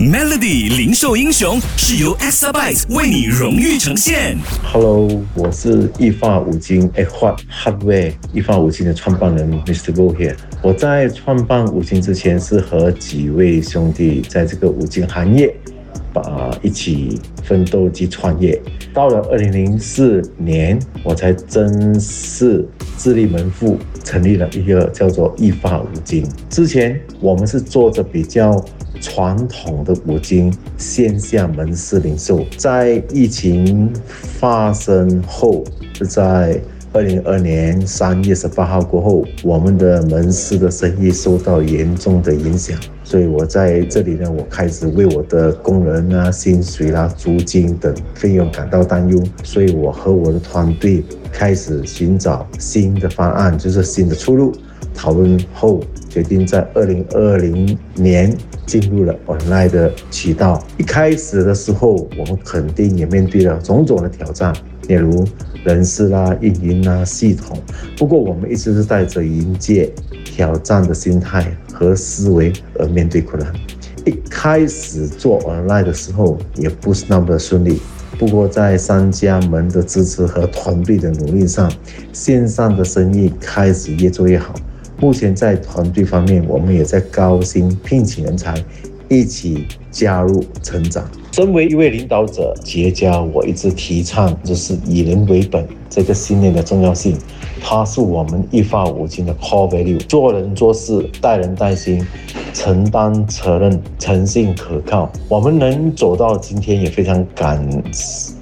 Melody 零售英雄是由 Exabyte 为你荣誉呈现。Hello，我是易发五金 a h a Hardware 易发五金的创办人 Mr. Go here。我在创办五金之前是和几位兄弟在这个五金行业。把一起奋斗及创业，到了二零零四年，我才正式自立门户，成立了一个叫做易发五金。之前我们是做着比较传统的五金线下门市零售，在疫情发生后，是在二零二年三月十八号过后，我们的门市的生意受到严重的影响。所以我在这里呢，我开始为我的工人啊、薪水啦、租金等费用感到担忧，所以我和我的团队开始寻找新的方案，就是新的出路。讨论后决定在二零二零年进入了 online 的渠道。一开始的时候，我们肯定也面对了种种的挑战，例如人事啦、运营啦、系统。不过我们一直是带着迎接挑战的心态和思维而面对困难。一开始做 online 的时候也不是那么的顺利，不过在商家们的支持和团队的努力上，线上的生意开始越做越好。目前在团队方面，我们也在高薪聘请人才，一起加入成长。身为一位领导者、企业家，我一直提倡就是以人为本这个信念的重要性。它是我们一发五金的 core value，做人做事、待人待心、承担责任、诚信可靠。我们能走到今天，也非常感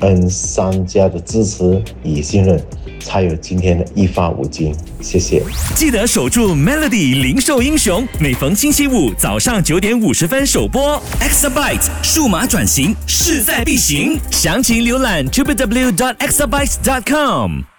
恩商家的支持与信任，才有今天的一发五金。谢谢。记得守住 Melody 零售英雄，每逢星期五早上九点五十分首播。Exabyte 数码转型势在必行，详情浏览 www.exabyte.com。